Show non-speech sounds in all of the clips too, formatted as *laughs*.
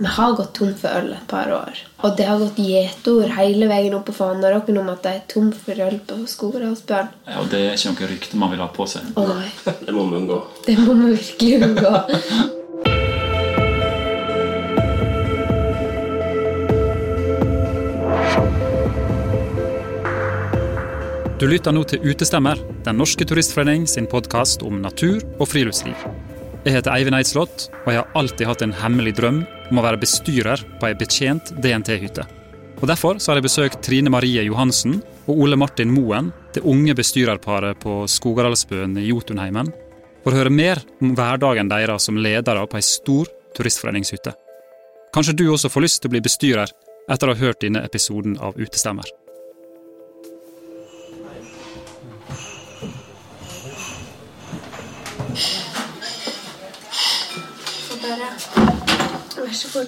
Vi har gått tom for øl et par år. Og det har gått gjetord hele veien opp på Fana dere om at det er tom for øl på Skogerdalsbjørn. Ja, og det er ikke noe rykte man vil ha på seg. Å nei, *laughs* Det må vi unngå. det må vi virkelig unngå. Du lytter nå til Utestemmer, Den norske turistforening sin podkast om natur og friluftsliv. Jeg heter Eivind Eidslott, og jeg har alltid hatt en hemmelig drøm om å være bestyrer på ei betjent DNT-hytte. Og Derfor så har jeg besøkt Trine Marie Johansen og Ole Martin Moen, det unge bestyrerparet på Skogaralsbøen i Jotunheimen, for å høre mer om hverdagen deres som ledere på ei stor turistforeningshytte. Kanskje du også får lyst til å bli bestyrer etter å ha hørt denne episoden av Utestemmer. Så bare Vær så god.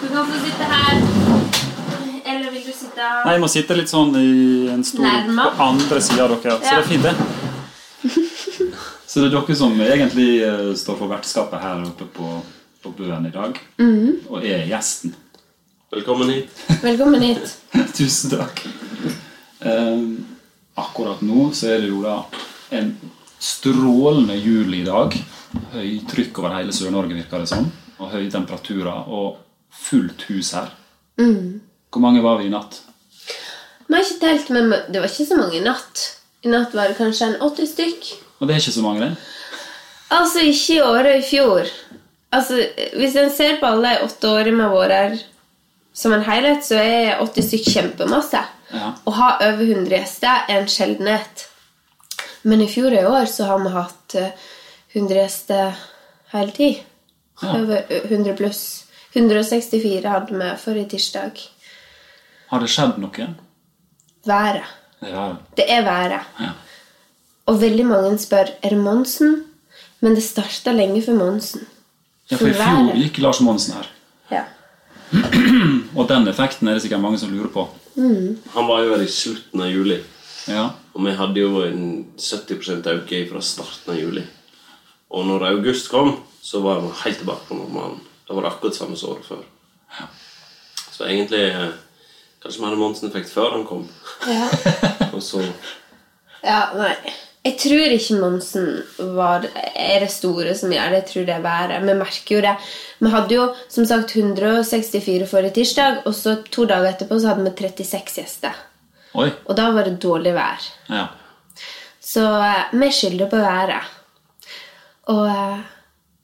Du kan få sitte her. Eller vil du sitte Nei, jeg må sitte litt sånn i en stol på andre sida av dere. Så det er fint, det. *laughs* Så det er dere som egentlig eh, står for vertskapet her oppe på, på bøen i dag. Mhm. Og er gjesten. Velkommen hit. Velkommen hit. *laughs* Tusen takk. Eh, akkurat nå så er det jo da en strålende juli i dag. Høytrykk over hele Sør-Norge, virker det som. Og høye temperaturer og fullt hus her. Hvor mange var vi i natt? Vi har ikke telt, men det var ikke så mange i natt. I natt var det kanskje en 80 stykk. Og det er ikke så mange, det. Altså ikke i året i fjor. Altså, Hvis en ser på alle de åtte årene vi har vært her som en helhet, så er 80 stykk kjempemasse. Ja. Å ha over 100 gjester er en sjeldenhet. Men i fjor og i år så har vi hatt eh, 100 gjester hele tid. Ja. Over eh, 100 pluss. 164 hadde vi forrige tirsdag. Har det skjedd noe? Været. Det. Det er været. Ja. Og veldig mange spør er det Monsen. Men det starta lenge før Monsen. Ja, for I fjor gikk Lars Monsen her. Ja. *clears throat* Og den effekten er det sikkert mange som lurer på. Han var jo her i slutten av juli. Ja, Og vi hadde jo en 70% økning fra starten av juli. Og når august kom, så var han helt tilbake på normalen. Det var akkurat samme som året før. Så egentlig eh, Kanskje vi hadde Monsen-effekt før han kom. Ja. *laughs* Og så ja, nei. Jeg tror ikke Monsen var, er det store som gjør det. Jeg tror det er været. Vi merker jo det. Vi hadde jo som sagt 164 forrige tirsdag, og så to dager etterpå så hadde vi 36 gjester. Oi. Og da var det dårlig vær. Ja. Så eh, vi skylder på været. Og eh,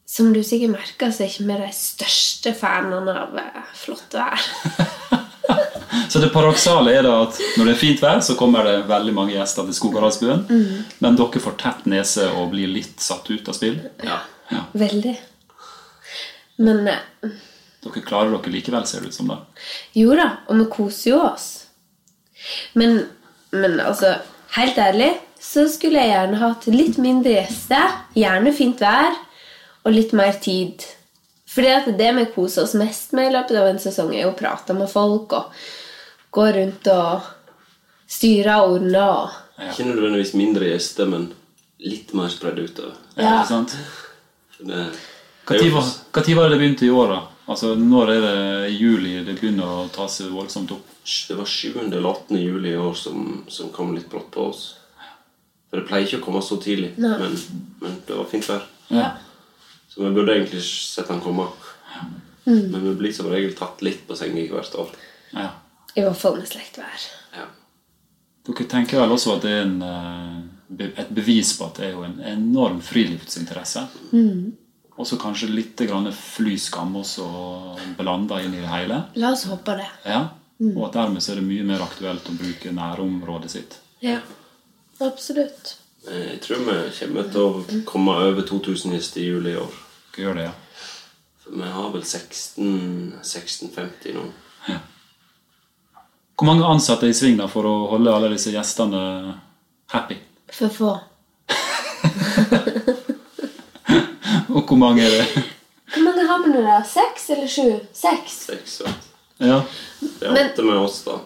som du sikkert merker, så er ikke vi de største fanene av eh, flott vær. *laughs* Så det paradoksale er da at når det er fint vær, så kommer det veldig mange gjester til Skogardalsbuen. Men dere får tett nese og blir litt satt ut av spill. Ja. Ja. Veldig. Men eh, Dere klarer dere likevel, ser det ut som. da. jo da, og vi koser jo oss. Men, men altså, helt ærlig så skulle jeg gjerne hatt litt mindre gjester, gjerne fint vær, og litt mer tid. Fordi at det vi koser oss mest med i løpet av en sesong, er å prate med folk og gå rundt og styre og ordne og Ikke nødvendigvis mindre gjester, men litt mer spredd utover. Ja. Ikke sant? Når var, det det begynte i år? da? Altså, Når er det i juli det begynner å ta seg voldsomt opp? det var 7. eller 18. juli i år som, som kom litt brått på oss. For det pleier ikke å komme så tidlig, men, men det var fint vær. Ja. Så vi burde egentlig sett han komme. Men vi blir som regel tatt litt på senga hvert år. ja. I hvert fall med slektvær. Ja. Dere tenker vel også at det er en, eh, et bevis på at det er jo en enorm friluftsinteresse? Og så kanskje litt grann flyskam også blanda inn i det hele? La oss håpe det. Ja. Og at dermed så er det mye mer aktuelt å bruke nærområdet sitt. Ja, absolutt. Eh, Jeg tror vi kommer til å komme over 2000 gjester i juli i år. Hva gjør det, ja? For vi har vel 16 1650 nå. Hvor mange ansatte er i sving da for å holde alle disse gjestene happy? For få. *laughs* Og hvor mange er det? Hvor mange har vi nå, da? Seks eller sju? Seks. Seks, du. Ja. Det er Men- åtte med oss, da.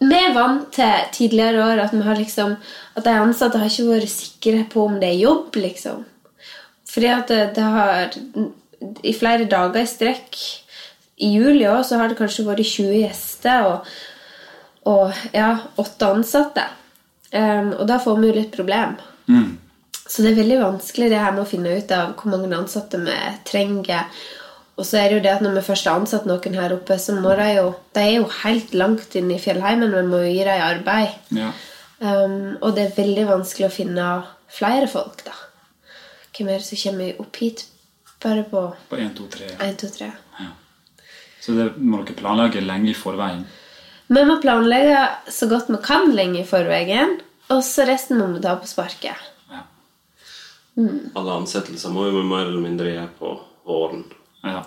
Vi er vant til tidligere år at, vi har liksom, at de ansatte har ikke vært sikre på om det er jobb, liksom. Fordi at det, det har I flere dager i strekk i juli også, så har det kanskje vært 20 gjester og, og ja, åtte ansatte. Um, og da får vi jo litt problem. Så det er veldig vanskelig det her med å finne ut av hvor mange ansatte vi trenger. Og så er det jo det at når vi først har ansatt noen her oppe, så må de jo De er jo helt langt inn i fjellheimen, men vi må jo gi dem arbeid. Ja. Um, og det er veldig vanskelig å finne flere folk, da. Hvem er det som kommer opp hit bare på På 1, 2, 3. 1, 2, 3? Ja. Så det må dere planlegge lenge i forveien. Vi må planlegge så godt vi kan lenge i forveien, og så resten må vi ta på sparket. Ja. Alle ansettelser må vi mer eller mindre gjøre på våren. Ja.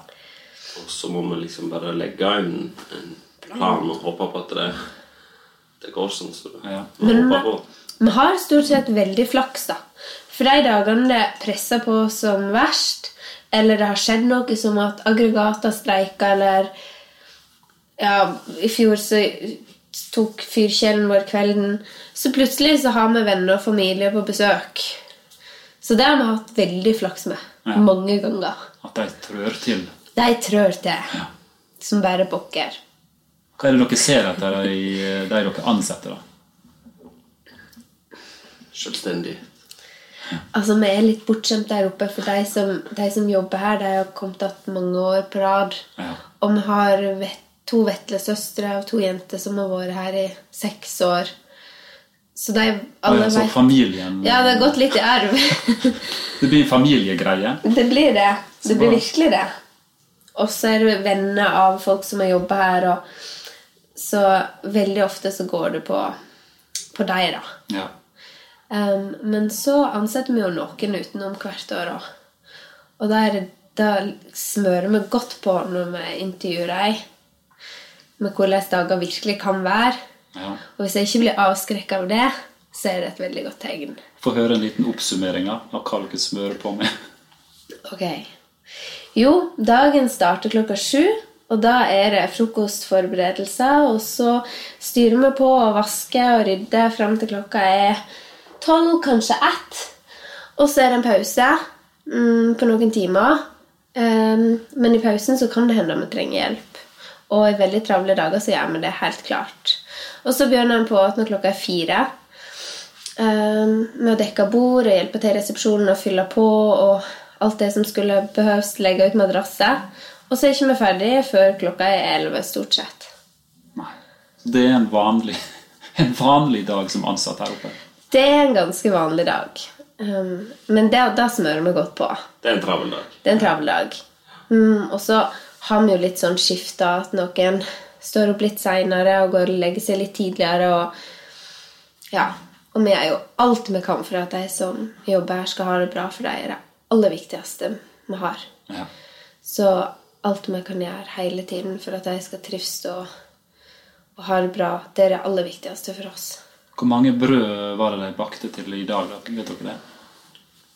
Og så må vi liksom bare legge en, en plan og håpe på at det, det går sånn som så Ja. vi håper på. Vi har stort sett veldig flaks, da. For de dagene det presser på som verst, eller det har skjedd noe som at aggregater streiker, eller ja, I fjor så tok fyrkjelen vår kvelden, så plutselig så har vi venner og familie på besøk. Så det har vi hatt veldig flaks med. Ja. Mange ganger. At de trør til. De trør til som bare pokker. Hva er det dere ser etter i de dere ansetter? da? Selvstendig. Altså, Vi er litt bortskjemt der oppe, for de som, de som jobber her, de har kommet igjen mange år på rad. Ja. Og vi har vet, to vetlesøstre og to jenter som har vært her i seks år. Så de alle vet familien Ja, det har gått litt i arv. *laughs* *laughs* Det blir en familiegreie. det blir det. Det blir virkelig det. Og så er det venner av folk som har jobba her, og så veldig ofte så går det på, på deg, da. Ja. Um, men så ansetter vi jo noen utenom hvert år òg. Og da smører vi godt på når vi intervjuer dem, med hvordan dager virkelig kan være. ja. Og hvis jeg ikke blir avskrekka av det, så er det et veldig godt tegn. Få høre en liten oppsummering av hva dere smører på med. Ok. Jo, dagen starter klokka sju, og da er det frokostforberedelser. Og så styrer vi på å vaske og rydde fram til klokka er tolv, kanskje ett. Og så er det en pause mm, på noen timer. Um, men i pausen så kan det hende vi trenger hjelp. Og i veldig travle dager så gjør vi det helt klart. Og så begynner han på at når klokka er fire um, med å dekke bord og hjelpe til i resepsjonen og fylle på og alt det som skulle behøves legge ut madrasser. Og så er ikke vi ferdige før klokka er elleve, stort sett. Nei. Så det er en vanlig, *laughs* en vanlig dag som ansatt her oppe. Det er en ganske vanlig dag. Um, men det, da smører vi godt på. Det er en travel dag. Det er en travel dag. Mm, og så har vi jo litt sånn skifta at noen står opp litt seinere og går og legger seg litt tidligere. Og ja, og vi er jo alt vi kan for at de som jobber her, skal ha det bra, for det er det aller viktigste vi har. Ja. Så alt vi kan gjøre hele tiden for at de skal trives og, og ha det bra, det er det aller viktigste for oss. Hvor mange brød var det de bakte til i dag? da? Vet dere det?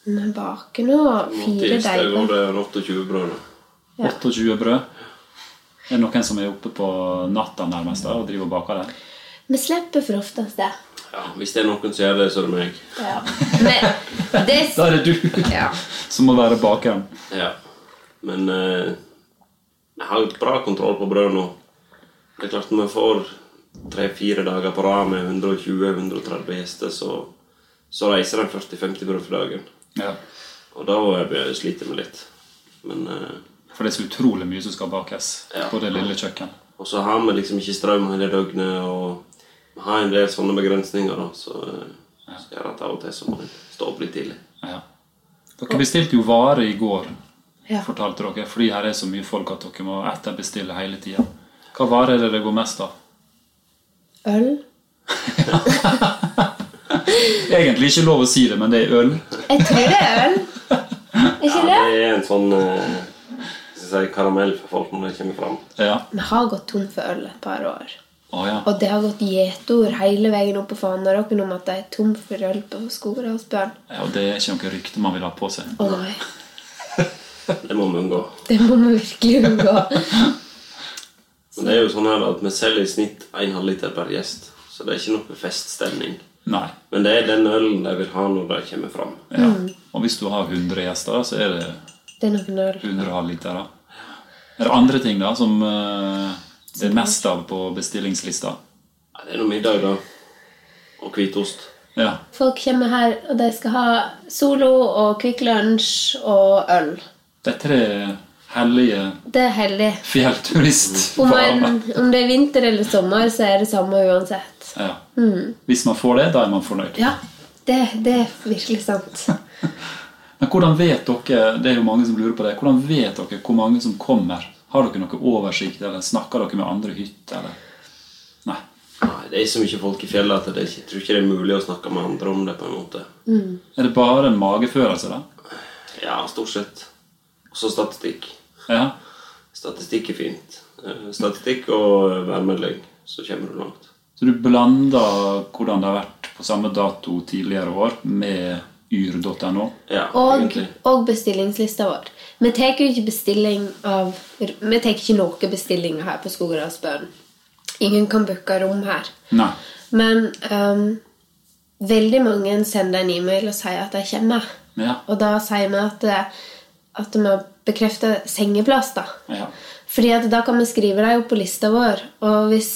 Vi baker nå fire går deiger. det en 28 brød. Ja. 28 brød. Er det noen som er oppe på natta nærmest da, og driver og baker det? Vi slipper for oftest det. Ja, Hvis det er noen som gjør det, så er det meg. Ja. Men det Da er det du Ja. som må være bakeren. Ja. Men eh, jeg har bra kontroll på brød nå. Det er klart Når vi får tre-fire dager på rad med 120-130 gjester, så, så reiser den 40-50 brød for dagen. Ja. Og da sliter vi litt. Men eh, For det er så utrolig mye som skal bakes Ja. på det lille kjøkken. Og så har vi liksom ikke strøm hele døgnet, og vi har en del sånne begrensninger, da, så eh, så gjør at av og til så må vi stå opp litt tidlig. Ja. Dere bestilte jo varer i går, Ja. fortalte dere, fordi her er så mye folk at dere må etterbestille hele tida. Hva varer er det det går mest av? Øl. *laughs* Egentlig ikke lov å si det, men det er øl. Jeg tror det er øl. Ikke det? Ja, det? er en sånn jeg si, karamell for folk når det kommer fram. Ja. Vi har gått tom for øl et par år. Oh, ja. Og det har gått gjetord hele veien opp på Fanaråken om at det er tom for øl på Skogerdalsbjørn. ja. Og det er ikke noe rykte man vil ha på seg. Å nei. *laughs* Det må vi unngå. Det må vi virkelig unngå. *laughs* Men det er jo sånn her at vi selger i snitt 1,5 liter per gjest. Så det er ikke noe feststemning. Nei. Men det er den ølen de vil ha når de kommer fram. Ja. Og hvis du har 100 gjester, så er det Det er noen øl. 100 halvliter. Er det andre ting da som uh, det er mest av på bestillingslista? Ja, det er noe middag, da. Og hvitost. Ja. Folk kommer her, og de skal ha Solo og Kvikk Lunsj og øl. De tre hellige Det er heldig. Om, en, om det er vinter eller sommer, så er det samme uansett. Ja. Hvis man får det, da er man fornøyd. Ja, det, det er virkelig sant. *laughs* Men hvordan vet dere det er jo mange som lurer på det, hvordan vet dere hvor mange som kommer? Har dere noe oversikt, eller snakker dere med andre hytter? eller? Nei. Nei, det er så mye folk i fjellet at jeg tror ikke det er mulig å snakke med andre om det. på en måte. Er det bare en magefølelse, da? Ja, stort sett. Og så statistikk. Ja. Statistikk er fint. Eh, Statistikk og værmelding, så kommer du langt. Så du blander hvordan det har vært på samme dato tidligere år, med yr.no? Ja, Og, og bestillingslista vår. Vi tar jo ikke bestilling av Vi tar ikke noen bestillinger her på Skogerdalsbøen. Ingen kan booke rom her. Nei. Men um, veldig mange sender en e-mail og sier at de kommer. Ja. Og da sier vi at, at vi har bekreftet sengeplass. da. Ja. Fordi at da kan vi skrive dem opp på lista vår. Og hvis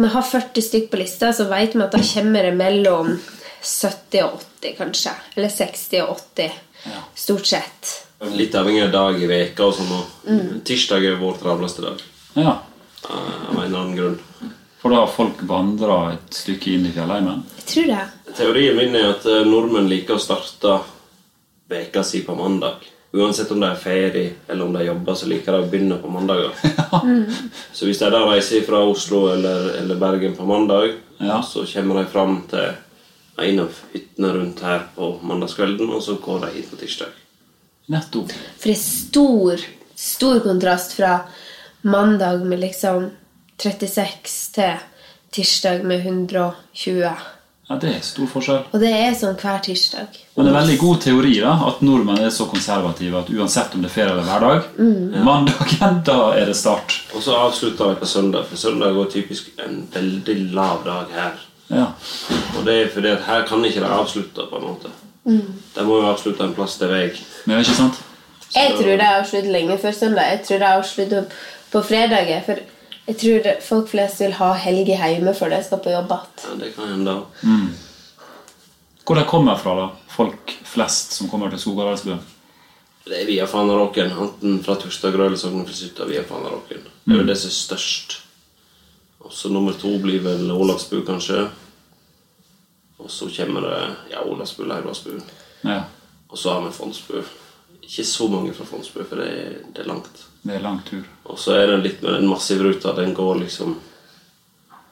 vi har 40 stykk på lista, så vet vi at da kommer det mellom 70 og 80, kanskje. Eller 60 og 80, Ja. stort sett. Litt avhengig av dag i veka og sånn. og Tirsdag er vår travleste dag. ja. Av en eller annen grunn. For da har folk vandra et stykke inn i fjellheimen? Jeg tror det. Teorien min er at eh, nordmenn liker å starte veka si på mandag. Uansett om de er ferie eller om de jobber, så liker de å begynne på mandager. *laughs* Så hvis de da reiser fra Oslo eller, eller Bergen på mandag, Ja. så kommer de fram til en av hyttene rundt her på mandagskvelden, og så går de hit på tirsdag. Nettopp. For det er stor, stor kontrast fra mandag med liksom 36 til tirsdag med 120. Ja, det er stor forskjell. Og det er sånn hver tirsdag. Men det er veldig god teori da, at nordmenn er så konservative at uansett om det er ferie eller hverdag, mandagen, da er det start. Og så avslutter vi på søndag, for søndag går typisk en veldig lav dag her. Ja. Og det er fordi at her kan ikke de avslutte, på en måte. De må jo avslutte en plass til vei. Men ikke sant? Jeg tror det avslutter lenge før søndag. Jeg tror det avslutter på fredager. For jeg tror folk flest vil ha helg hjemme før de skal på jobb igjen. Ja, det kan hende. Hvor de kommer fra, da? Folk flest som kommer til Skogadalsbøen? Det er via Fanaråken. Enten fra Turstadgrø eller Sognefjellshytta via Fanaråken. Det er jo det som er størst. Og så nummer to blir vel Olavsbu, kanskje. Og så kommer det ja, Olavsbu, Leirvassbu. Ja. Og så har vi Fondsbu. Ikke så mange fra Fondsbu, for det er, det er langt. Det er lang tur. Og så er det litt med den massivruta. Den går liksom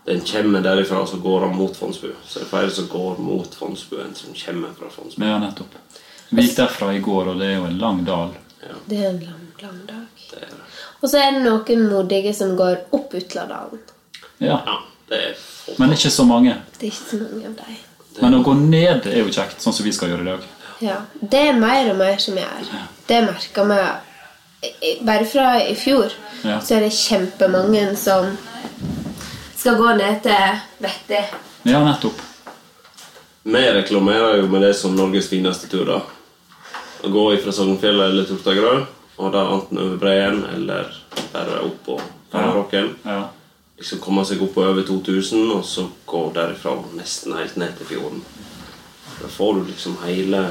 Den kommer derifra, og så går den mot Fondsbu. Så det er flere som går mot Fondsbu enn som kommer fra Fondsbu. Ja, nettopp. Vi gikk derfra i går, og det er jo en lang dal. Det er en lang, lang dag. Det er det. Og så er det noen modige som går opp Utladalen. Ja. Ja, det er. Men ikke så mange. Det er ikke så mange av dem. Men å gå ned er jo kjekt, sånn som vi skal gjøre i dag. Ja, Det er mer og mer som jeg gjør. Det merka vi bare fra i fjor. Ja. Så er det kjempemange som skal gå ned til Vetti. Ja, nettopp. Vi reklamerer jo med det som Norges fineste tur. da. Å gå fra Sognefjellet eller Tortagrø og da enten over Breien eller bare opp på Fanaråken. Ja. Liksom komme seg opp på over 2000, og så gå derifra nesten helt ned til fjorden. Da får du liksom hele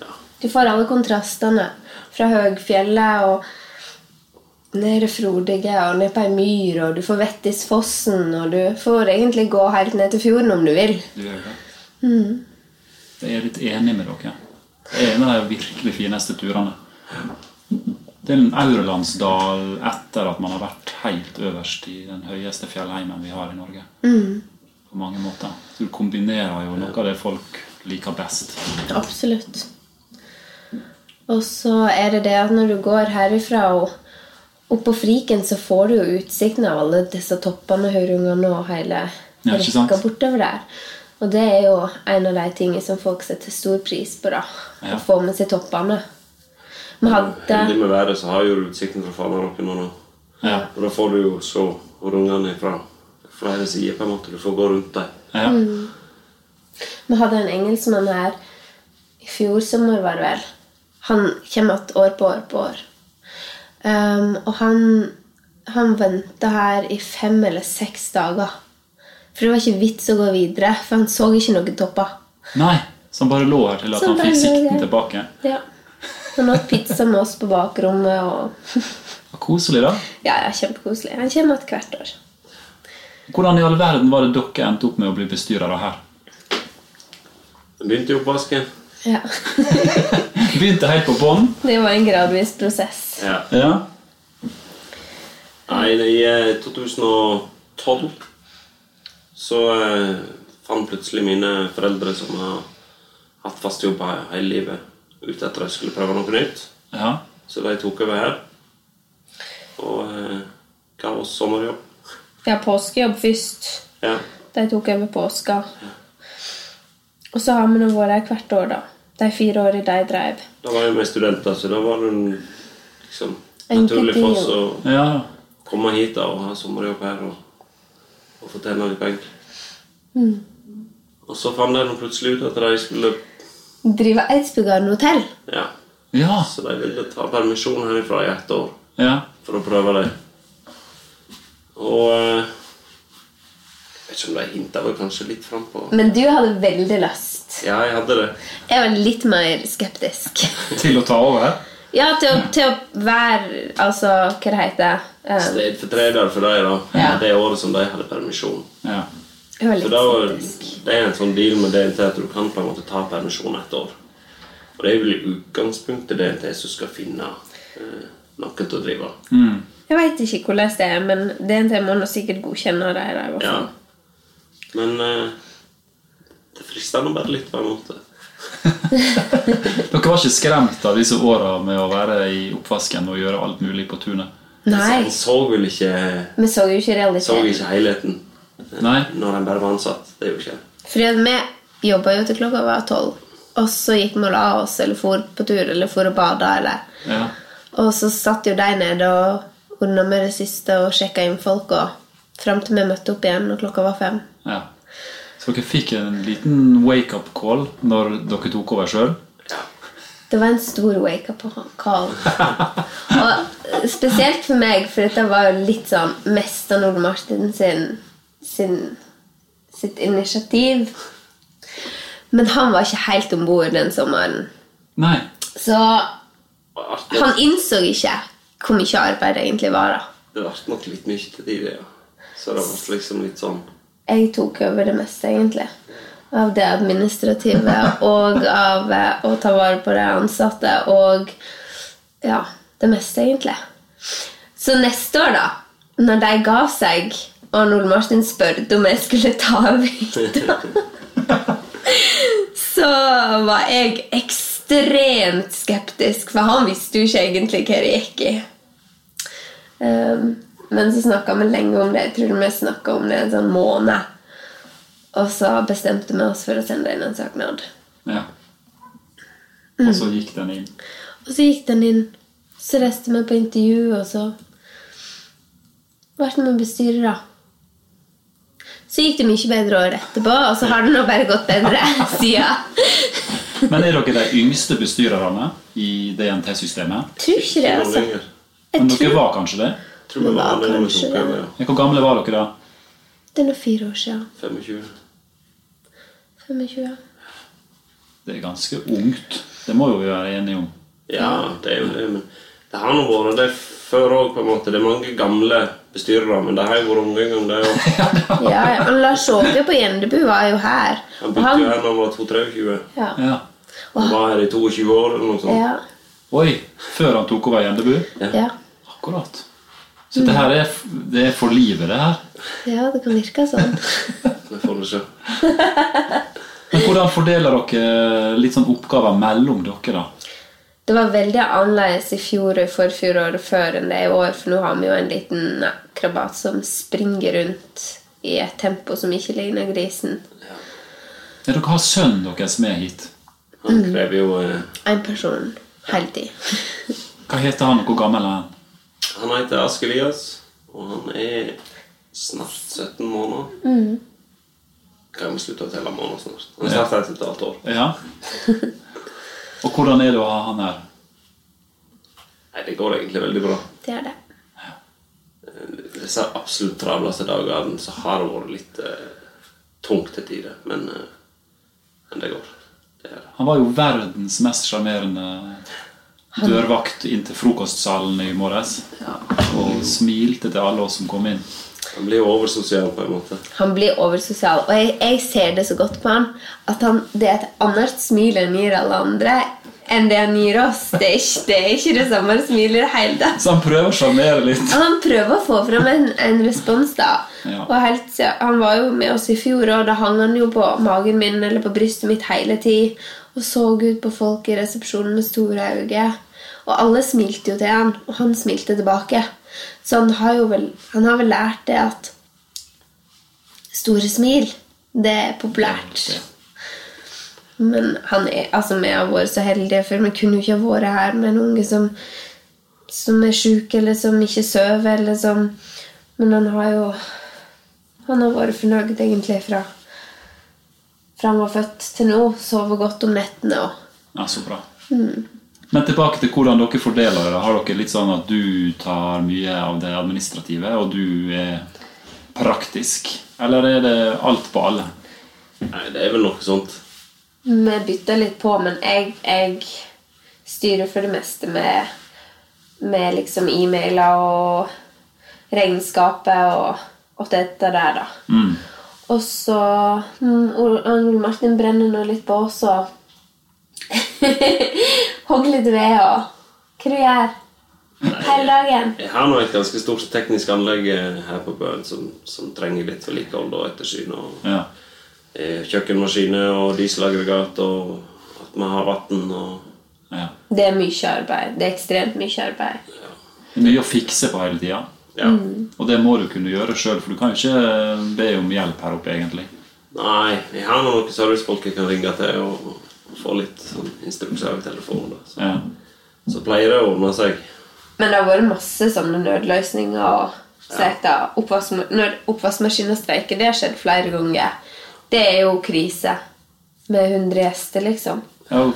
ja, Du får alle kontrastene fra høgfjellet og ned i Frodige og ned på ei myr, og du får Vettisfossen, og du får egentlig gå helt ned til fjorden om du vil. Du gjør det. Jeg er litt enig med dere. Det er en av de virkelig fineste turene. Det er en Aurlandsdal etter at man har vært helt øverst i den høyeste fjellheimen vi har i Norge. På mange måter. Så du kombinerer jo noe av det folk liker best. Absolutt. Og så er det det at når du går herifra og opp på Friken, så får du jo utsikten av alle disse toppene, Høyrungene og hele Ja, rekka bortover der. Og det er jo en av de tingene som folk setter stor pris på. da, Ja. Å få med seg toppene. Vi hadde Heldig med været så har jo utsikten fra Fanaråken nå. Ja. Og da får du jo se hvor ungene er fra flere sider. på en måte. Du får gå rundt dem. Ja. Vi hadde en engelskmann her i fjor sommer, var det vel. Han kommer igjen år på år på år. Um, og han, han venta her i fem eller seks dager. For det var ikke vits å gå videre, for han så ikke noen topper. Nei, så han bare lå her til at han fikk sikten tilbake. Ja. Han åt pizza med oss på bakrommet. og... *laughs* Koselig, da. Ja, ja, Kjempekoselig. Han kommer igjen hvert år. Hvordan i all verden var det dere endte opp med å bli bestyrere her? Jeg begynte i oppvasken. Ja. *laughs* Begynte helt på bånn. Det var en gradvis prosess. Ja. Ja. Nei, i eh, 2012 så eh, fant plutselig mine foreldre, som har hatt fast jobb he- hele livet, ut etter at jeg skulle prøve noe nytt. ja. Så de tok over her og eh, ga oss sommerjobb. Ja, påskejobb først. Ja. De tok over påska. Og så har vi nå vært her hvert år, da. De fire årene de drev. Da var jeg med studenter, så da var det en, liksom naturlig for oss å ja. komme hit da, og ha sommerjobb her og, og få tjene litt penger. Mm. Og så fant de plutselig ut at de skulle Drive Eidsbugarden hotell. Ja, Ja. så de ville ta permisjon herifra i ett år ja. for å prøve det. Og eh, Jeg vet ikke om de hinta vel kanskje litt frampå. Men du hadde veldig lyst. Ja, jeg hadde det. Jeg var litt mer skeptisk. *laughs* Til å ta over? Ja, til å, til å være Altså, hva det heter um, Stedfortreder for dem da, Ja. det året som de hadde permisjon. Ja. Så da. Det er en sånn deal med DNT at du kan på en måte ta permisjon et år. Og det er vel i utgangspunktet DNT som skal finne eh, noe til å drive. Mm. Jeg veit ikke hvordan det er, men DNT må nå sikkert godkjenne det. her, i hvert Ja. Men eh, det frister nå bare litt på en måte. *laughs* Dere var ikke skremt av disse åra med å være i oppvasken og gjøre alt mulig på tunet? Nei, En så vel ikke, vi så jo ikke så ikke helheten Nei. når en bare var ansatt. Det er jo ikke Fordi at vi jobba jo til klokka var tolv. Og så gikk vi og la oss, eller for på tur, eller for å bade, eller Ja. Og så satt jo de nede og ordna med det siste og sjekka inn folk, og fram til vi møtte opp igjen, og klokka var fem. ja. Så dere fikk en liten wake-up call når dere tok over sjøl? ja. Det var en stor wake-up call. *laughs* og spesielt for meg, for dette var jo litt sånn mest av Nord Martin sin, sin, sitt initiativ. Men han var ikke helt om bord den sommeren. Nei. Så han innså ikke hvor mye arbeid det egentlig var. da. Det ble nok litt mye til de ja. Så det ble liksom litt sånn Jeg tok over det meste, egentlig. Av det administrative og av eh, å ta vare på de ansatte og ja, det meste, egentlig. Så neste år, da, når de ga seg, og når Martin spurte om jeg skulle ta over hytta Så var jeg ekstremt skeptisk, for han visste jo ikke egentlig hva det gikk i. Um, men så snakka vi lenge om det. Jeg tror vi snakka om det en sånn måned. Og så bestemte vi oss for å sende inn en søknad. Ja. Og så gikk den inn. Og så gikk den inn. Så reiste vi på intervju, og så ble vi bestyrere. Så gikk det mye bedre året etterpå, og så har det nå bare gått bedre *laughs* siden. Men er dere de yngste bestyrerne i DNT-systemet? Tror ikke det, altså. Men dere tror var kanskje det? Tror vi var var kanskje det. ja. Ja, Hvor gamle var dere da? det er nå fire år siden. 25. 25. Det er ganske ungt. Det må jo vi være enige om. Ja, det er jo det, men det har nå vært det før òg, på en måte. Det er mange gamle bestyrere, men det har jo vært omgang om det òg. *laughs* Ja, ja. Men Lars Åge på Gjendebu var jo her. Han bodde han, jo her da han var 22-23. ja. Ja. Han var her i 22 år eller noe sånt. Ja, Oi, før han tok over Gjendebu? ja. Akkurat. Så det her er, det er for livet, det her. ja, det kan virke sånn. *laughs* Vi får du se. Men hvordan fordeler dere litt sånn oppgaver mellom dere, da? Det var veldig annerledes i fjor og i forfjor og før enn det er i år, for nå har vi jo en liten krabat som springer rundt i et tempo som ikke ligner grisen. Ja, dere har sønnen deres med hit. Han krever jo eh, En person hele tid. *laughs* Hva heter han, og hvor gammel er han? Han heter Ask Elias, og han er snart 17 måneder. Kan vi slutte å telle måneder snart? Han er snart ett og et halvt år. Ja. *laughs* Og hvordan er det å ha han her? Nei, det går egentlig veldig bra. Det er det. Disse absolutt travleste dagene så har det vært litt eh, tungt til tider, men, eh, men det går. Det er det. Han var jo verdens mest sjarmerende dørvakt inn til frokostsalen i morges. Og smilte til alle oss som kom inn. Han blir oversosial på en måte. Han blir oversosial, og jeg, jeg ser det så godt på han at han, det er et annet smil han gir alle andre, enn det han gir oss. Det er ikke det, er ikke det samme smilet i det hele tatt. Så han prøver å sjarmere litt. Han prøver å få fram en, en respons, da. Ja. Og helt, han var jo med oss i fjor, og da hang han jo på magen min eller på brystet mitt hele tid og så ut på folk i resepsjonen med store øyne. Og alle smilte jo til han, og han smilte tilbake. Så han har jo vel, han har vel lært det at store smil, det er populært. Men han er, altså vi har vært så heldige, for vi kunne jo ikke ha vært her med en unge som, som er sjuk, eller som ikke sover, eller som Men han har jo Han har vært fornøyd egentlig fra, fra han var født til nå. Sover godt om nettene og Ja, så bra. Men tilbake til hvordan dere fordeler det. Har dere litt sånn at du tar mye av det administrative, og du er praktisk? Eller er det alt på alle? Nei, det er vel noe sånt. Vi bytter litt på, men jeg, jeg styrer for det meste med, med liksom e-mailer og regnskapet og, og dette der, da. Mm. Og så mm, Martin brenner nå litt på oss *laughs* og hogger litt ved og Hva du gjør hele dagen? Jeg har nå et ganske stort teknisk anlegg eh, her på bøen som, som trenger litt vedlikehold og ettersyn. Og Ja. eh, kjøkkenmaskiner og dieselaggregat og at vi har vann og ja. Det er mye arbeid. Det er ekstremt mye arbeid. Er mye å fikse på hele tida. Ja. Og det må du kunne gjøre sjøl, for du kan jo ikke be om hjelp her oppe, egentlig. Nei, jeg har noen servicefolk jeg kan ringe til og, og få litt sånn, instrukser i telefonen. Da. Så, Ja. så pleier det å ordne seg. Men det har vært masse sånne nødløsninger. og slik da, oppvask, oppvaskmaskinen streiker, det har skjedd flere ganger. Det er jo krise med 100 gjester, liksom. Ja,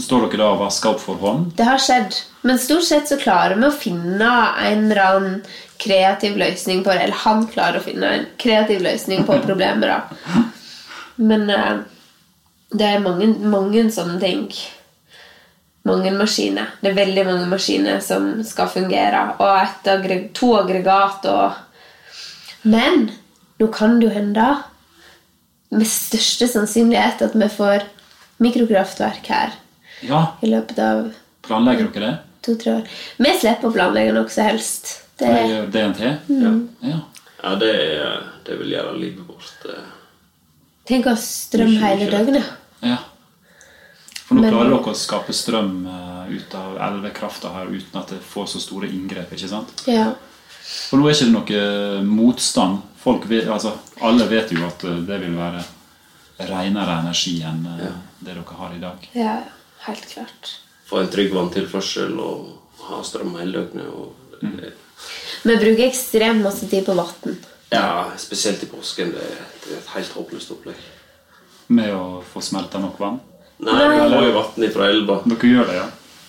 står dere da og vasker opp for hånd? Det har skjedd. Men stort sett så klarer vi å finne en eller annen kreativ løsning på det. Eller han klarer å finne en kreativ løsning på problemet, da. Men eh, det er mange, mange sånne ting. Mange maskiner. Det er veldig mange maskiner som skal fungere. Og et aggreg to aggregat og Men nå kan det jo hende, med største sannsynlighet, at vi får mikrokraftverk her Ja. i løpet av Planlegger dere det? to-tre år. Vi slipper å planlegge noe som helst. Det, er DNT? Ja. Ja, det, er- det vil gjøre livet vårt eh, tenk å ha strøm hele døgnet. ja. For nå klarer dere å skape strøm eh, ut av elvekrafta her uten at det får så store inngrep, ikke sant? Ja. For nå er ikke det noe motstand. Folk vet, altså, alle vet jo at eh, det vil være renere energi enn ja. det dere har i dag. ja, helt klart. Få en trygg vanntilførsel og ha strøm hele døgnet. Og Mm. Vi bruker ekstremt masse tid på vann. Ja, spesielt i påsken. Det, det er et helt håpløst opplegg. Med å få smelta nok vann. Nei, vi får jo vann fra elva. Dere gjør det, ja?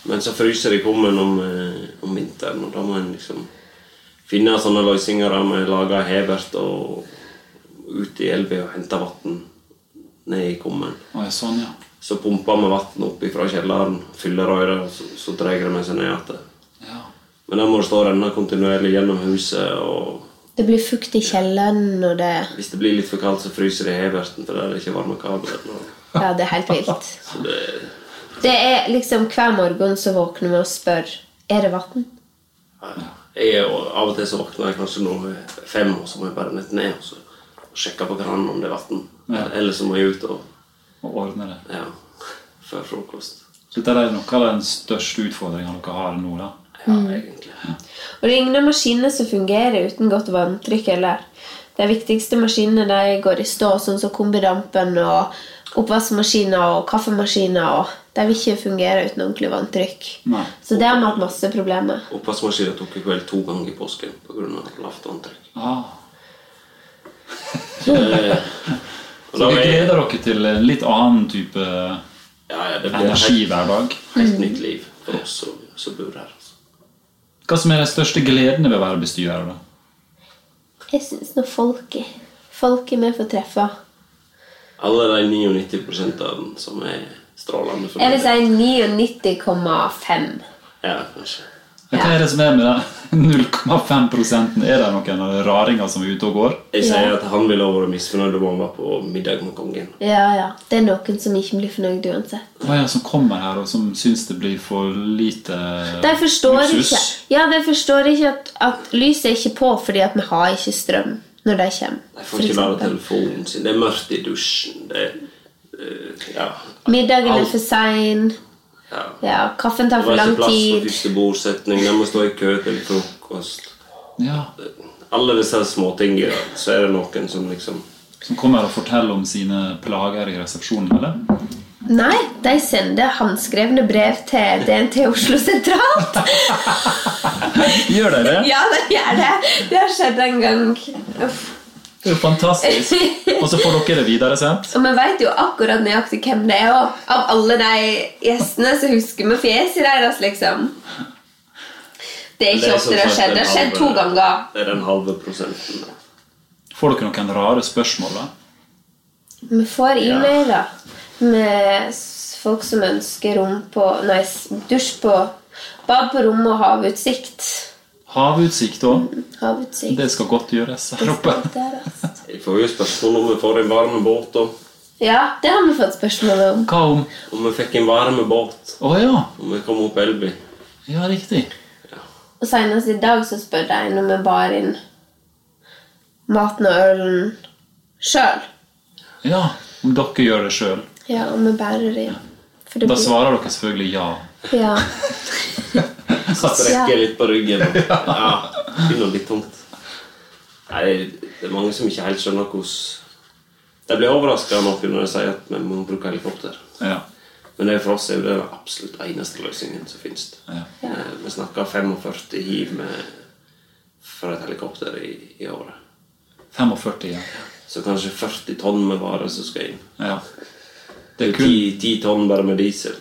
Men så fryser det i kummen om, eh, om vinteren, og da må en liksom finne sånne løsninger der vi lager hevert og ut i elva og hente vann ned i kummen. Sånn, ja. Så pumper vi vann opp fra kjelleren, fyller røret, og så, så drar det med seg ned igjen. ja. Men da må det stå og renne kontinuerlig gjennom huset, og Det blir fukt i kjelleren, og det hvis det blir litt for kaldt, så fryser det i heverten, for der er det ikke varmekabler. og- Ja, det er helt vilt. *laughs* Så det, Det er liksom Hver morgen så våkner vi og spør Er det vann. jeg er, av og til så våkner jeg kanskje nå fem, og så må jeg bare nett ned og, så, sjekke på kranen om det er vann. Ja. Eller så må jeg ut og Og ordne det. Ja, før frokost. Så dette er noe av den største utfordringen dere har nå, da. Ja, egentlig. Og det er ingen av maskinene som fungerer uten godt vanntrykk heller. De viktigste maskinene de går i stå, sånn som kombidampen og oppvaskmaskiner og kaffemaskiner. og De vil ikke fungere uten ordentlig vanntrykk. Nei. Så det har vi hatt masse problemer med. Oppvaskmaskinen tok i kveld to ganger i påsken pga. lavt vanntrykk. Ah. *laughs* Så, og Så vi er, gleder dere til en litt annen type ja, ja, det blir helt, energihverdag? helt nytt liv for oss som, som bor her. Hva som er de største gledene ved å være bestyrer? da? Jeg syns nå folket Folket vi får treffe. Alle de 99 som er strålende Jeg vil si 99,5. Ja, kanskje. Hva er det som er med den *laughs* 0,5 prosenten? Er det noen av de raringer som er ute og går? Jeg sier Ja. at han ville vært misfornøyd om han var på middag med kongen. Ja, ja. Det er noen som ikke blir fornøyd uansett. Hva er det som kommer her og som syns det blir for lite De forstår luksus? ikke Ja, de forstår ikke at, at lyset er ikke på fordi at vi har ikke strøm når de kommer. De får ikke være telefonen sin. Det er mørkt i dusjen. Det er eh, Ja. Middagen er for sein. Ja. Ja, kaffen tar Det for var lang ikke plass på tid. første bordsetning. De må stå i kø til frokost. Ja, Alle disse småtingene. Så er det noen som liksom Som kommer og forteller om sine plager i resepsjonen? eller? Nei, de sender håndskrevne brev til DNT Oslo sentralt. Gjør de det? Ja, de gjør det. Det har skjedd en gang. Uff. Det er jo fantastisk. *laughs* Og så får dere det videresendt? Og vi vet jo akkurat nøyaktig hvem det er. òg. av alle de gjestene så husker vi fjeset deres, liksom. Det er ikke ofte det har skjedd. Det har skjedd to ganger. Det er den halve prosenten. Får dere noen rare spørsmål? da? Vi får e-mailer med folk som ønsker rom på Nei, dusj på Bad på rommet og havutsikt. Havutsikt òg. Havutsikt. Det skal godt gjøres her oppe. Jeg får jo spørsmål om vi får en varmebåt, og Ja, det har vi fått spørsmål om. Hva om om vi fikk en varmebåt. Å ja. Om vi kom opp Elby. Ja, riktig. Og senest i dag så spør jeg om vi bar inn maten og ølen sjøl. Ja, om dere gjør det sjøl. Ja, om vi bærer det Da blir- svarer dere selvfølgelig ja. Ja. *laughs* *laughs* Strekker litt på ryggen. *laughs* Ja, det blir noe litt tungt. Nei, det er mange som ikke helt skjønner hvordan De blir overraska når de sier at vi må bruke helikopter. Ja. Men det er for oss er jo det den absolutt eneste løsningen som finnes. ja. Eh, Vi snakker 45 hiv med, for et helikopter i, i året. 45, ja. Så kanskje 40 tonn med varer som skal inn. ja. Det er er kun 10, 10 tonn bare med diesel.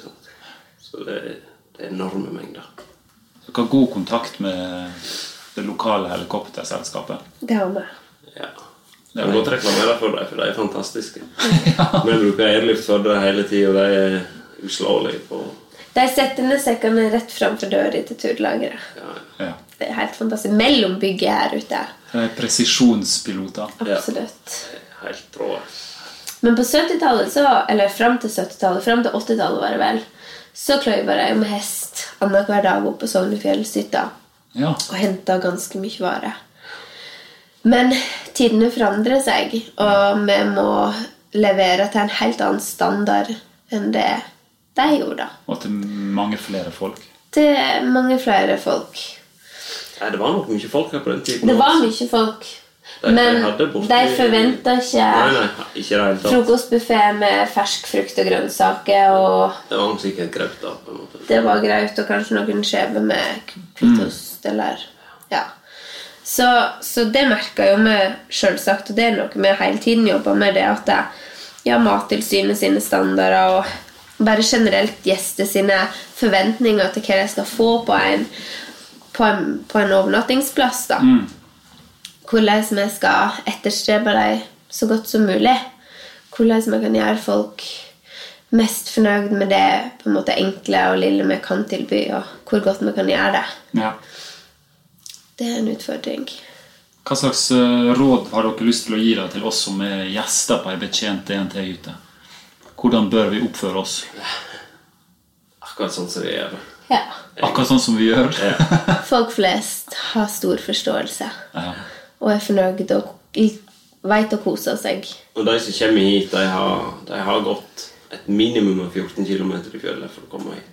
Så det er, det er enorme mengder. Dere har god kontakt med det lokale helikopterselskapet. Det har vi. Ja. Det er godt å reklamere for dem, for de er fantastiske. *laughs* Vi bruker airlift for det hele tida, og de er uslåelige på De setter ned sekkene rett framfor døra til turlageret. ja, Ja. Det er helt fantastisk. Mellom bygget her ute. Det er presisjonspiloter. Absolutt. Ja. Helt rå. Men på 70-tallet, eller fram til 70-tallet, fram til 80-tallet var det vel, så kløyva jeg med hest annenhver dag oppe på Sognefjellshytta Ja. og henta ganske mye vare. Men tidene forandrer seg, og vi må levere til en helt annen standard enn det de gjorde. Og til mange flere folk. Til mange flere folk. Nei, det var nok mye folk her på den tiden. Det var mye folk. Men de forventa ikke nei, ikke frokostbuffé med fersk frukt og grønnsaker. Og Det var sikkert greit, da. på en måte. det var graut og kanskje noen skjever med hvitost. Eller ja. Så, så det merka jo vi sjølsagt, og det er noe vi hele tiden jobber med. det at det, ja, Mattilsynet sine standarder og bare generelt gjester sine forventninger til hva de skal få på en, på en, på en overnattingsplass. da hvordan vi skal etterstrebe dem så godt som mulig. Hvordan vi kan gjøre folk mest fornøyd med det på en måte enkle og lille vi kan tilby, og hvor godt vi kan gjøre det. Ja. Det er en utfordring. Hva slags eh, råd har dere lyst til å gi deg til oss som er gjester på ei betjent DNT-hytte? Hvordan bør vi oppføre oss? Akkurat sånn som vi gjør. Ja. Akkurat sånn som vi gjør. *laughs* Folk flest har stor forståelse Ja. Og er fornøyd og veit å kose seg. Og de som kommer hit, de har, de har gått et minimum av 14 km i fjellet for å komme hit.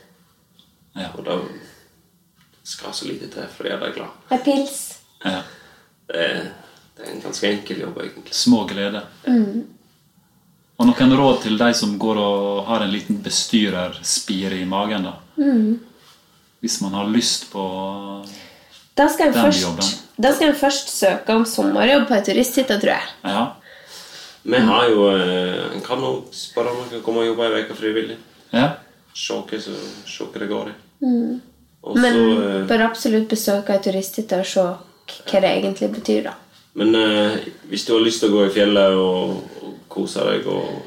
Ja. Og da skal så lite til for å gjøre deg glad. Med pils. ja. Det er, det er en ganske enkel jobb, egentlig. Små gleder. Og Og noen råd til de som går og har en liten bestyrerspire i magen? da? Mm. Hvis man har lyst på Da skal en Den først, jobben. Da skal en først søke om sommerjobb på ei turisthytte, tror jeg. Ja, Vi har jo eh, En kan jo spørre om man kan komme og jobbe ei uke frivillig. ja, Se hva det går i. Mm. Men så, eh, bør absolutt besøke ei turisthytte og se hva det egentlig betyr, da. Men eh, hvis du har lyst til å gå i fjellet og, og kose deg og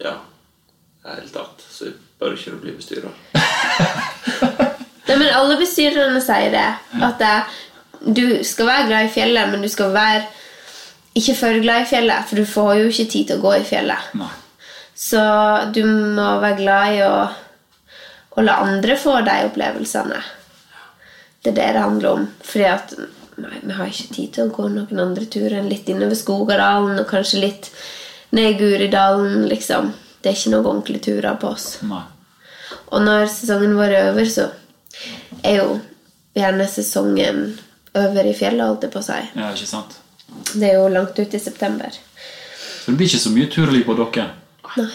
Ja, i det hele tatt, så bør ikke du bli bestyrer. *laughs* Nei, men alle bestyrerne sier det. At det, du skal være glad i fjellet, men du skal være ikke for glad i fjellet, for du får jo ikke tid til å gå i fjellet. nei. Så du må være glad i å, å la andre få de opplevelsene. Det er det det handler om. Fordi at nei, vi har ikke tid til å gå noen andre turer enn litt innover Skogadalen og kanskje litt ned i Guridalen, liksom. Det er ikke noen ordentlige turer på oss. nei. Og når sesongen vår er over, så er jo gjerne sesongen over i fjellet, holdt jeg på å si. Ja, ikke sant? Det er jo langt ut i september. Så det blir ikke så mye turliv på dere. Nei,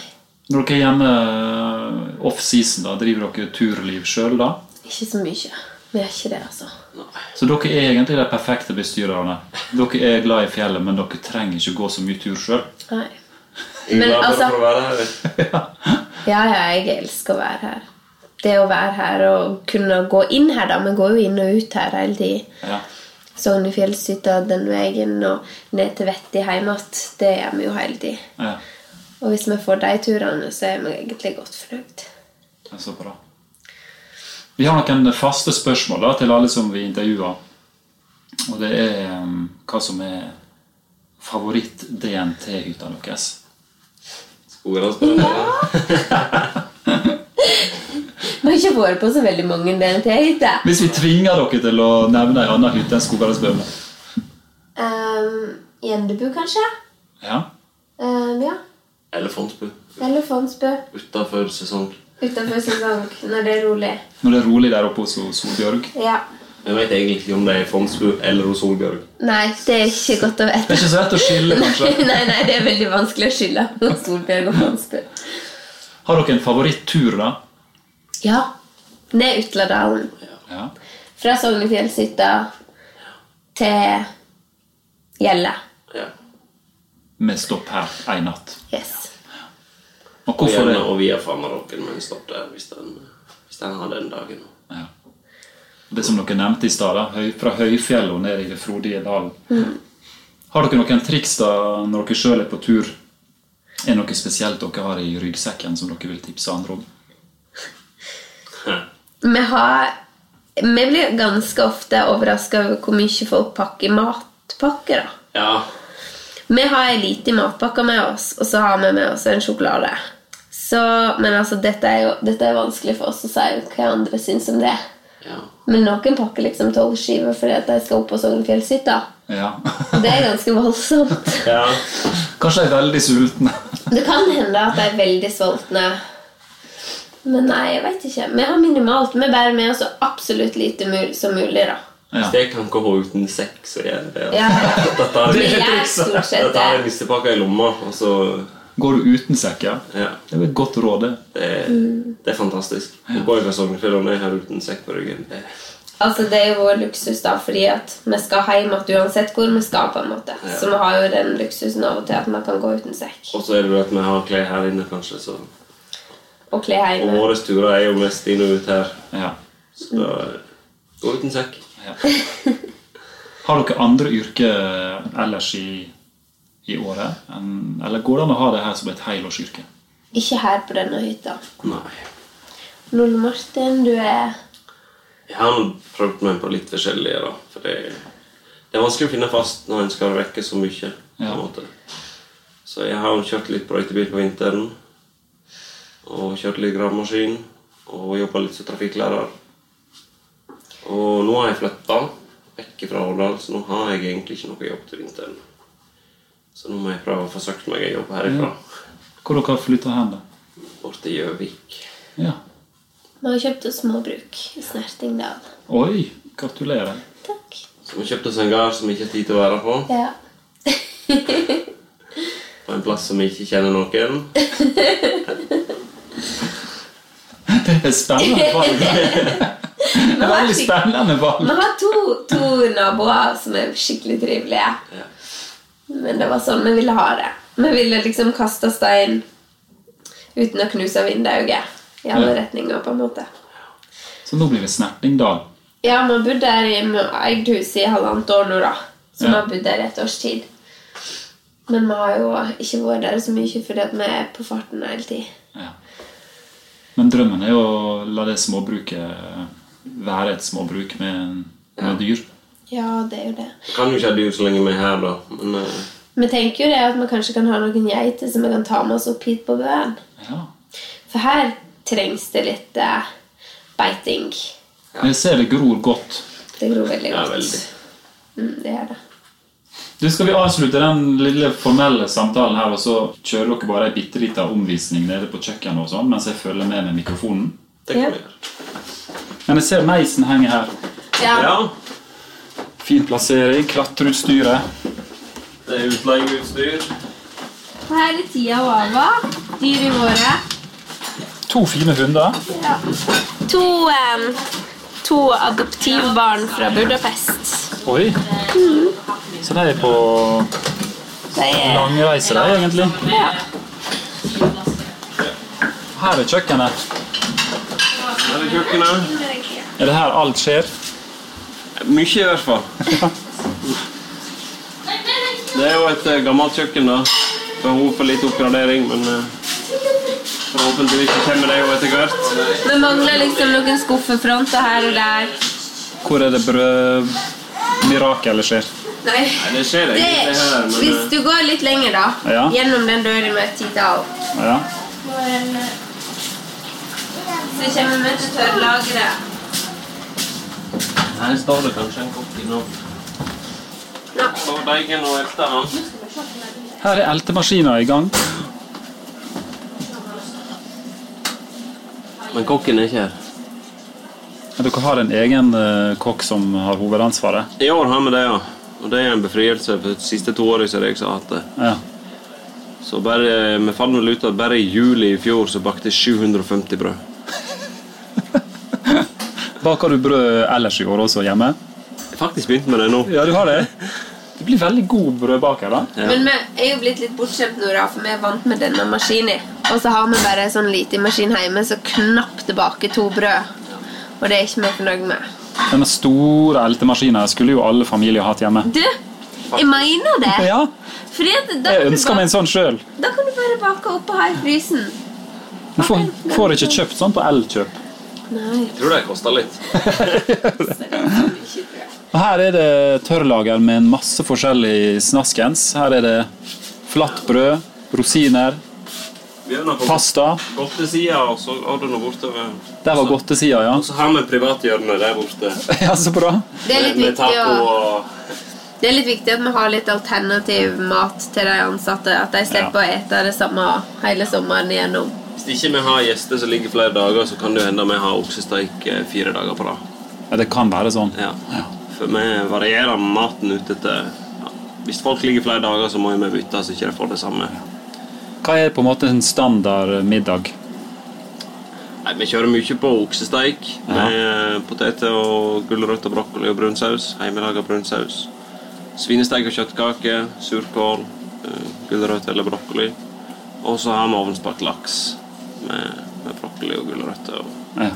Når dere er hjemme eh, off-season, da, driver dere turliv sjøl da? ikke så mye. Vi er ikke det, altså. Så dere er egentlig de perfekte bestyrerne. Dere er glad i fjellet, men dere trenger ikke gå så mye tur sjøl. Men altså-. *laughs* Ja, ja, jeg elsker å være her. Det å være her og kunne gå inn her, da. Vi går jo inn og ut her hele tiden. Ja. Sognefjellshytta den veien og ned til Vetti hjem igjen. Det gjør vi jo hele tiden. ja. Og hvis vi får de turene, så er vi egentlig godt fornøyd. Det er så bra. Vi har noen faste spørsmål da, til alle som vi intervjuer. Og det er um, hva som er favoritt-DNT-hytta deres. Skogadalsbrønn. Vi har ikke vært på så veldig mange DNT-hytter. Hvis vi tvinger dere til å nevne en annen hytte enn Skogadalsbømle. Um, Gjendebu, kanskje? Ja. Um, ja. Eller Fondsbø. Utafor sesong. Utenfor sesong, når det er rolig. Når det er rolig der oppe hos Solbjørg. Ja. Jeg vet egentlig ikke om det er Fondsbu eller hos Solbjørg. Nei, det er ikke godt å vite. Det er ikke så lett å skille, kanskje. *laughs* nei, nei, det er veldig vanskelig å skille på Solbjørg og Fondsbu. Har dere en favoritt-tur, da? Ja. Ned Utladalen. Ja. Fra Sognefjellshytta til Gjelle. Ja. Med stopp her en natt. Yes. Og Og hvorfor det? og via Fanarocken med en stopp der hvis den, hvis den har den dagen. Ja. Det som dere nevnte i stad, fra Høyfjellet og ned i frodige dalen. Har dere noen triks da når dere sjøl er på tur? Er det noe spesielt dere har i ryggsekken som dere vil tipse andre om? *laughs* Vi har Vi blir ganske ofte overraska over hvor mye folk pakker matpakker. da. Ja. Vi har ei lita matpakke med oss, og så har vi med oss en sjokolade. Så, men altså, dette er jo dette er vanskelig for oss å si hva andre syns om det. ja. Men noen pakker liksom tolv skiver fordi at de skal opp på Sognefjellshytta. Ja. Det er ganske voldsomt. ja. Kanskje de er veldig sultne. Det kan hende at de er veldig sultne. Men nei, jeg vet ikke. Vi har minimalt. Vi bærer med oss så absolutt lite mul som mulig. da. Ja. Hvis jeg kan gå uten sekk, så gjør jeg det. Ja, ja. Tar Vi jeg, gjør stort sett tar jeg nissepakka i lomma, og så Går du uten sekk, ja? Ja. Det er et godt råd, det. Det er, det er fantastisk. Du går fra Sognefjell og ned her uten sekk på ryggen. Altså, Det er jo vår luksus, da, fordi at vi skal hjem igjen uansett hvor vi skal. på en måte. Ja. Så vi har jo den luksusen av og til at vi kan gå uten sekk. og så er det jo at vi har klær her inne, kanskje. Så. Og kle Og årets turer er jo mest inn og ut her. Ja. Så da gå uten sekk. ja. Har dere andre yrker ellers i, i året? En, Eller går det an å ha det her som et helårsyrke? Ikke her på denne hytta. Nei. Lolle Martin, du er Jeg har prøvd meg på litt forskjellige, da. For det, det er vanskelig å finne fast når en skal rekke så mye. på en Ja. måte. Så jeg har kjørt litt brøytebil på vinteren. Og kjørt litt gravemaskin. Og jobba litt som trafikklærer. Og nå har jeg flytta vekk fra Årdal, så nå har jeg egentlig ikke noe jobb til vinteren. Så nå må jeg prøve å få søkt meg en jobb herifra. Hvor dere har flytta hen, da? Bort til Gjøvik. Ja. Vi har kjøpt oss småbruk i Snertingdal. Oi, gratulerer. Takk. Så vi kjøpte oss en gard som vi ikke har tid til å være på. Ja. På en plass som vi ikke kjenner noen. *laughs* Det er spennende valg. *laughs* Det er veldig spennende valg. Vi har to, to naboer som er skikkelig trivelige. Ja. Men det var sånn vi ville ha det. Vi ville liksom kaste stein uten å knuse vinduet i alle Ja. retninger. på en måte. Så nå blir det Snertingdal. Ja, vi har bodd der i eget hus i halvannet år nå, da. Så vi Ja. har bodd der i et års tid. Men vi har jo ikke vært der så mye fordi vi er på farten hele tiden. Ja. Men drømmen er jo å la det småbruket være et småbruk med, med dyr. Ja, det er jo det. Kan jo ikke ha dyr så lenge vi er her, da. Men uh... Vi tenker jo det at vi kanskje kan ha noen geiter som vi kan ta med oss opp hit på bøen. Ja. For her trengs det litt uh, beiting. Men jeg ser det gror godt. Det gror veldig godt. Ja, veldig. Mm, det er det. Du, Skal vi avslutte den lille formelle samtalen her, og så kjører dere bare ei bitte lita omvisning nede på kjøkkenet og sånn, mens jeg følger med med mikrofonen? det kan vi gjøre. Men jeg ser meisen henger her. Ja. Ja, Fin plassering. Klatreutstyret. det er utleieutstyr. Her er Tia og Ava. Dyr i våre. To fine hunder. Ja. To, um, to adoptivbarn fra Budapest. Oi. Så de er på De langreise, de, egentlig. ja. Her er kjøkkenet. Her er kjøkkenet. Er det her alt skjer? Mye, i hvert fall. Det er jo et eh, gammelt kjøkken, da. Behov for litt oppgradering, men eh, forhåpentligvis kommer det jo etter hvert. Det mangler liksom noen skuffefronter her og der. Hvor er det brød... Mirakelet skjer? Nei. Nei, det skjer Det, egentlig her, men hvis eh, du går litt lenger, da, Ja. gjennom den døren med Tidal Ja. så kommer vi til tørrlageret. her står det kanskje en kopp innom. Ja. Her er eltemaskina i gang. Men kokken er ikke her. Dere har en egen eh, kokk som har hovedansvaret. I år har vi det, ja. Og det er en befrielse. For de siste to årene så er jeg har hatt det. Ja. Så bare, Vi fant vel ut at bare i juli i fjor så bakte jeg 750 brød. *laughs* Baker du brød ellers i år også hjemme? Jeg har faktisk begynt med det nå. Ja, du har det? *laughs* Du blir veldig god brødbaker, da. Ja. Men vi er jo blitt litt bortskjemt nå, da, for vi er vant med denne maskinen. Og så har vi bare en sånn liten maskin hjemme som knapt baker to brød. Og det er ikke vi fornøyd med. Denne store eltemaskinen skulle jo alle familier hatt hjemme. Du, jeg mener det! Ja, Fordi at da, Jeg ønsker meg en sånn sjøl. da kan du bare bake opp og ha i frysen. Du får, får ikke kjøpt sånn på Elkjøp. Nei. Jeg tror det koster litt. *laughs* Og Her er det tørrlager med en masse forskjellig snaskens. Her er det flatt brød, rosiner, er pasta. godtesida, og så har det noe bortover. Der var godtesida, ja. Og så har vi privathjørnet der borte. *laughs* Ja, Så bra. Det er litt Med viktig taco å og Det er litt viktig at vi har litt alternativ mat til de ansatte. At de slipper å ete det samme hele sommeren igjennom. Hvis ikke vi har gjester som ligger flere dager, så kan det hende vi har oksesteik eh, fire dager på rad. Ja, Det kan være sånn. Ja. For vi varierer maten ut etter ja. Hvis folk ligger flere dager, så må vi bytte så ikke de får det samme. Hva er på en måte en standard middag? Nei, Vi kjører mye på oksesteik med poteter og gulrøtter, brokkoli og brun saus. Hjemmelaga brun saus. Svinesteik og kjøttkake, surkål, eh, gulrøtter eller brokkoli. Og så har vi ovnsbakt laks med, med brokkoli og gulrøtter. Ja.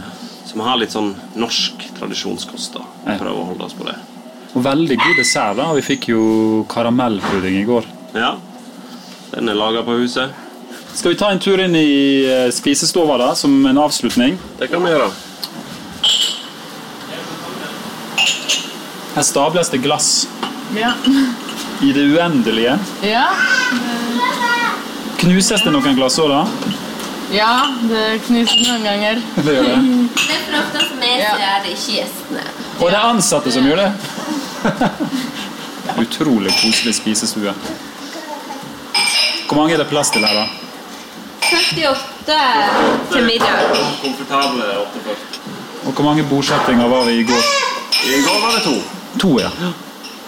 Så vi har litt sånn norsk tradisjonskost. da. Ja. Prøver å holde oss på det. Og veldig god dessert. da. Vi fikk jo karamellpudding i går. Ja, Den er laga på huset. Skal vi ta en tur inn i eh, spisestova da, som en avslutning? Det kan vi gjøre. Her stables det glass Ja. i det uendelige. Ja. Knuses det noen glass òg, da? ja, det knuses noen ganger. *laughs* Det gjør det. Det er for ofte som jeg så ser er det ikke gjestene. Og det er ansatte som gjør det. *laughs* Utrolig koselig spisestue. Hvor mange er det plass til her, da? 48 til middag. Komfortable 48. Og hvor mange bordsettinger var det i går? I går var det to. To, ja.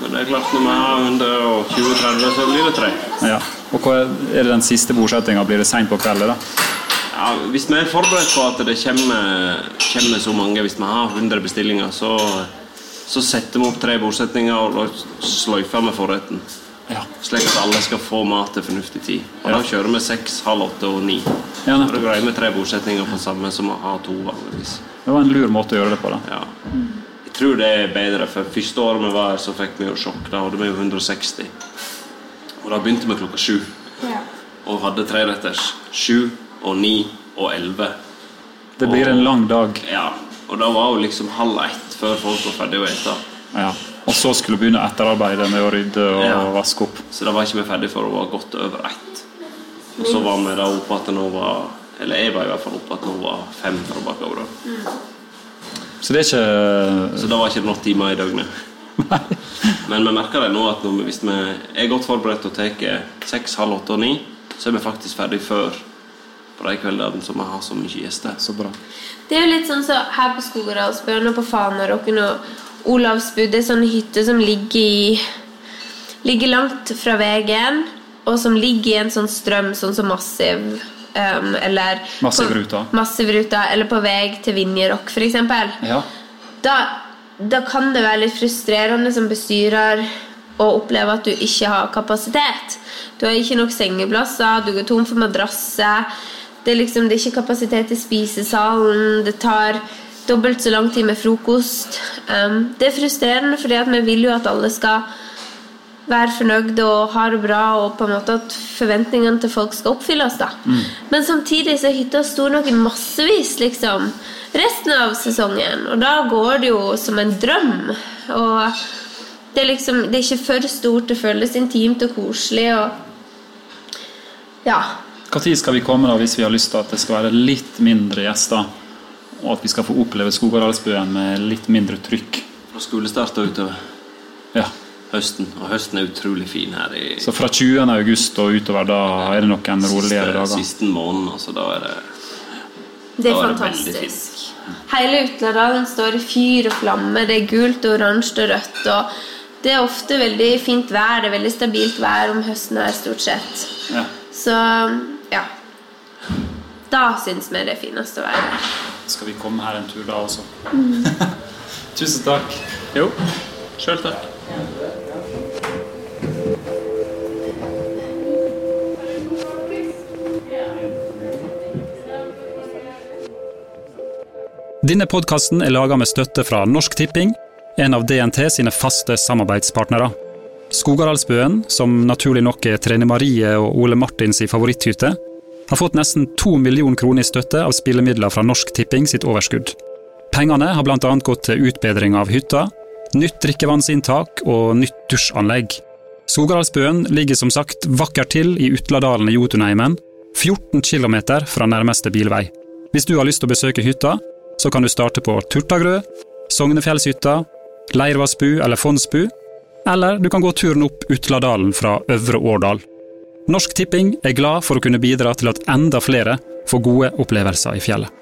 Men det er klart når vi har 120-30, så blir det tre. ja. Og hva er det den siste bosettinga? Blir det seint på kvelden? da? Ja, hvis vi er forberedt på at det kommer, kommer så mange, hvis vi har 100 bestillinger, så, så setter vi opp tre bordsetninger og sløyfer med forretten. Ja. Slik at alle skal få mat til fornuftig tid. Og Ja. Da kjører vi seks, halv åtte og ni. Ja, Da nettopp. greier vi tre bosetninger på samme som vi har to vanligvis. Det var en lur måte å gjøre det på. da. Ja. Jeg tror det er bedre, for første året vi var her, så fikk vi jo sjokk. Da hadde vi jo 160. Og da begynte vi klokka sju. Og hadde treretters. Sju og ni og elleve. Det blir en lang dag. Ja. Og da var jo liksom halv ett før folk var ferdige å ete. Ja. Og så skulle du begynne etterarbeidet med å rydde og Ja. vaske opp. Så da var ikke vi ferdige før hun var godt over ett. Og så var vi da oppe at det nå var Eller jeg var i hvert fall oppe at nå var fem fra bakover. Så det er ikke Så da var ikke det nok timer i døgnet. Men vi merker det nå at når vi, hvis vi er godt forberedt og tar seks, halv åtte og ni, så er vi faktisk ferdig før på de kveldene som vi har så mye gjester. så bra. Det er jo litt sånn så her på Skogeralsbøen og på Fanaråken og Olavsbu. Det er sånn hytte som ligger i Ligger langt fra veien, og som ligger i en sånn strøm, sånn som Massiv. Um, eller Massivruta. på- Massivruta, eller på vei til Vinjerock, f.eks. Ja. Da, da kan det være litt frustrerende som bestyrer å oppleve at du ikke har kapasitet. Du har ikke nok sengeplasser, du går tom for madrasser. Det er, liksom, det er ikke kapasitet i spisesalen. Det tar dobbelt så lang tid med frokost. Um, det er frustrerende, fordi vi vil jo at alle skal være fornøyd og ha det bra, og på en måte at forventningene til folk skal oppfylles. da. Men samtidig så er hytta stor nok i massevis liksom, resten av sesongen, og da går det jo som en drøm. Og det er liksom, det er ikke for stort, det føles intimt og koselig. og ja, Når skal vi komme da hvis vi har lyst til at det skal være litt mindre gjester? Og at vi skal få oppleve Skogadalsbøen med litt mindre trykk? Og skolestart utover Ja. høsten. Og høsten er utrolig fin her i Så fra 20. august og utover, da er det noen roligere dager? siste måneden. Altså, da er det det er fantastisk. det. Hele Utladalen står i fyr og flamme. Det er gult, og oransje og rødt. og Det er ofte veldig fint vær. Det er veldig stabilt vær om høsten her, stort sett. Ja. Så ja. Da syns vi det er finest å være her. Skal vi komme her en tur da også? *laughs* Tusen takk. Jo, sjøl takk. Denne podkasten er laga med støtte fra Norsk Tipping, en av DNT sine faste samarbeidspartnere. Skogaralsbøen, som naturlig nok er Trine Marie og Ole Martins favoritthytte, har fått nesten to millioner kroner i støtte av spillemidler fra Norsk Tipping sitt overskudd. Pengene har bl.a. gått til utbedring av hytta, nytt drikkevannsinntak og nytt dusjanlegg. Skogadalsbøen ligger som sagt vakkert til i Utladalen i Jotunheimen, 14 km fra nærmeste bilvei. Hvis du har lyst til å besøke hytta, så kan du starte på Turtagrø, Sognefjellshytta, Leirvassbu eller Fondsbu, eller du kan gå turen opp Utladalen fra Øvre Årdal. Norsk Tipping er glad for å kunne bidra til at enda flere får gode opplevelser i fjellet.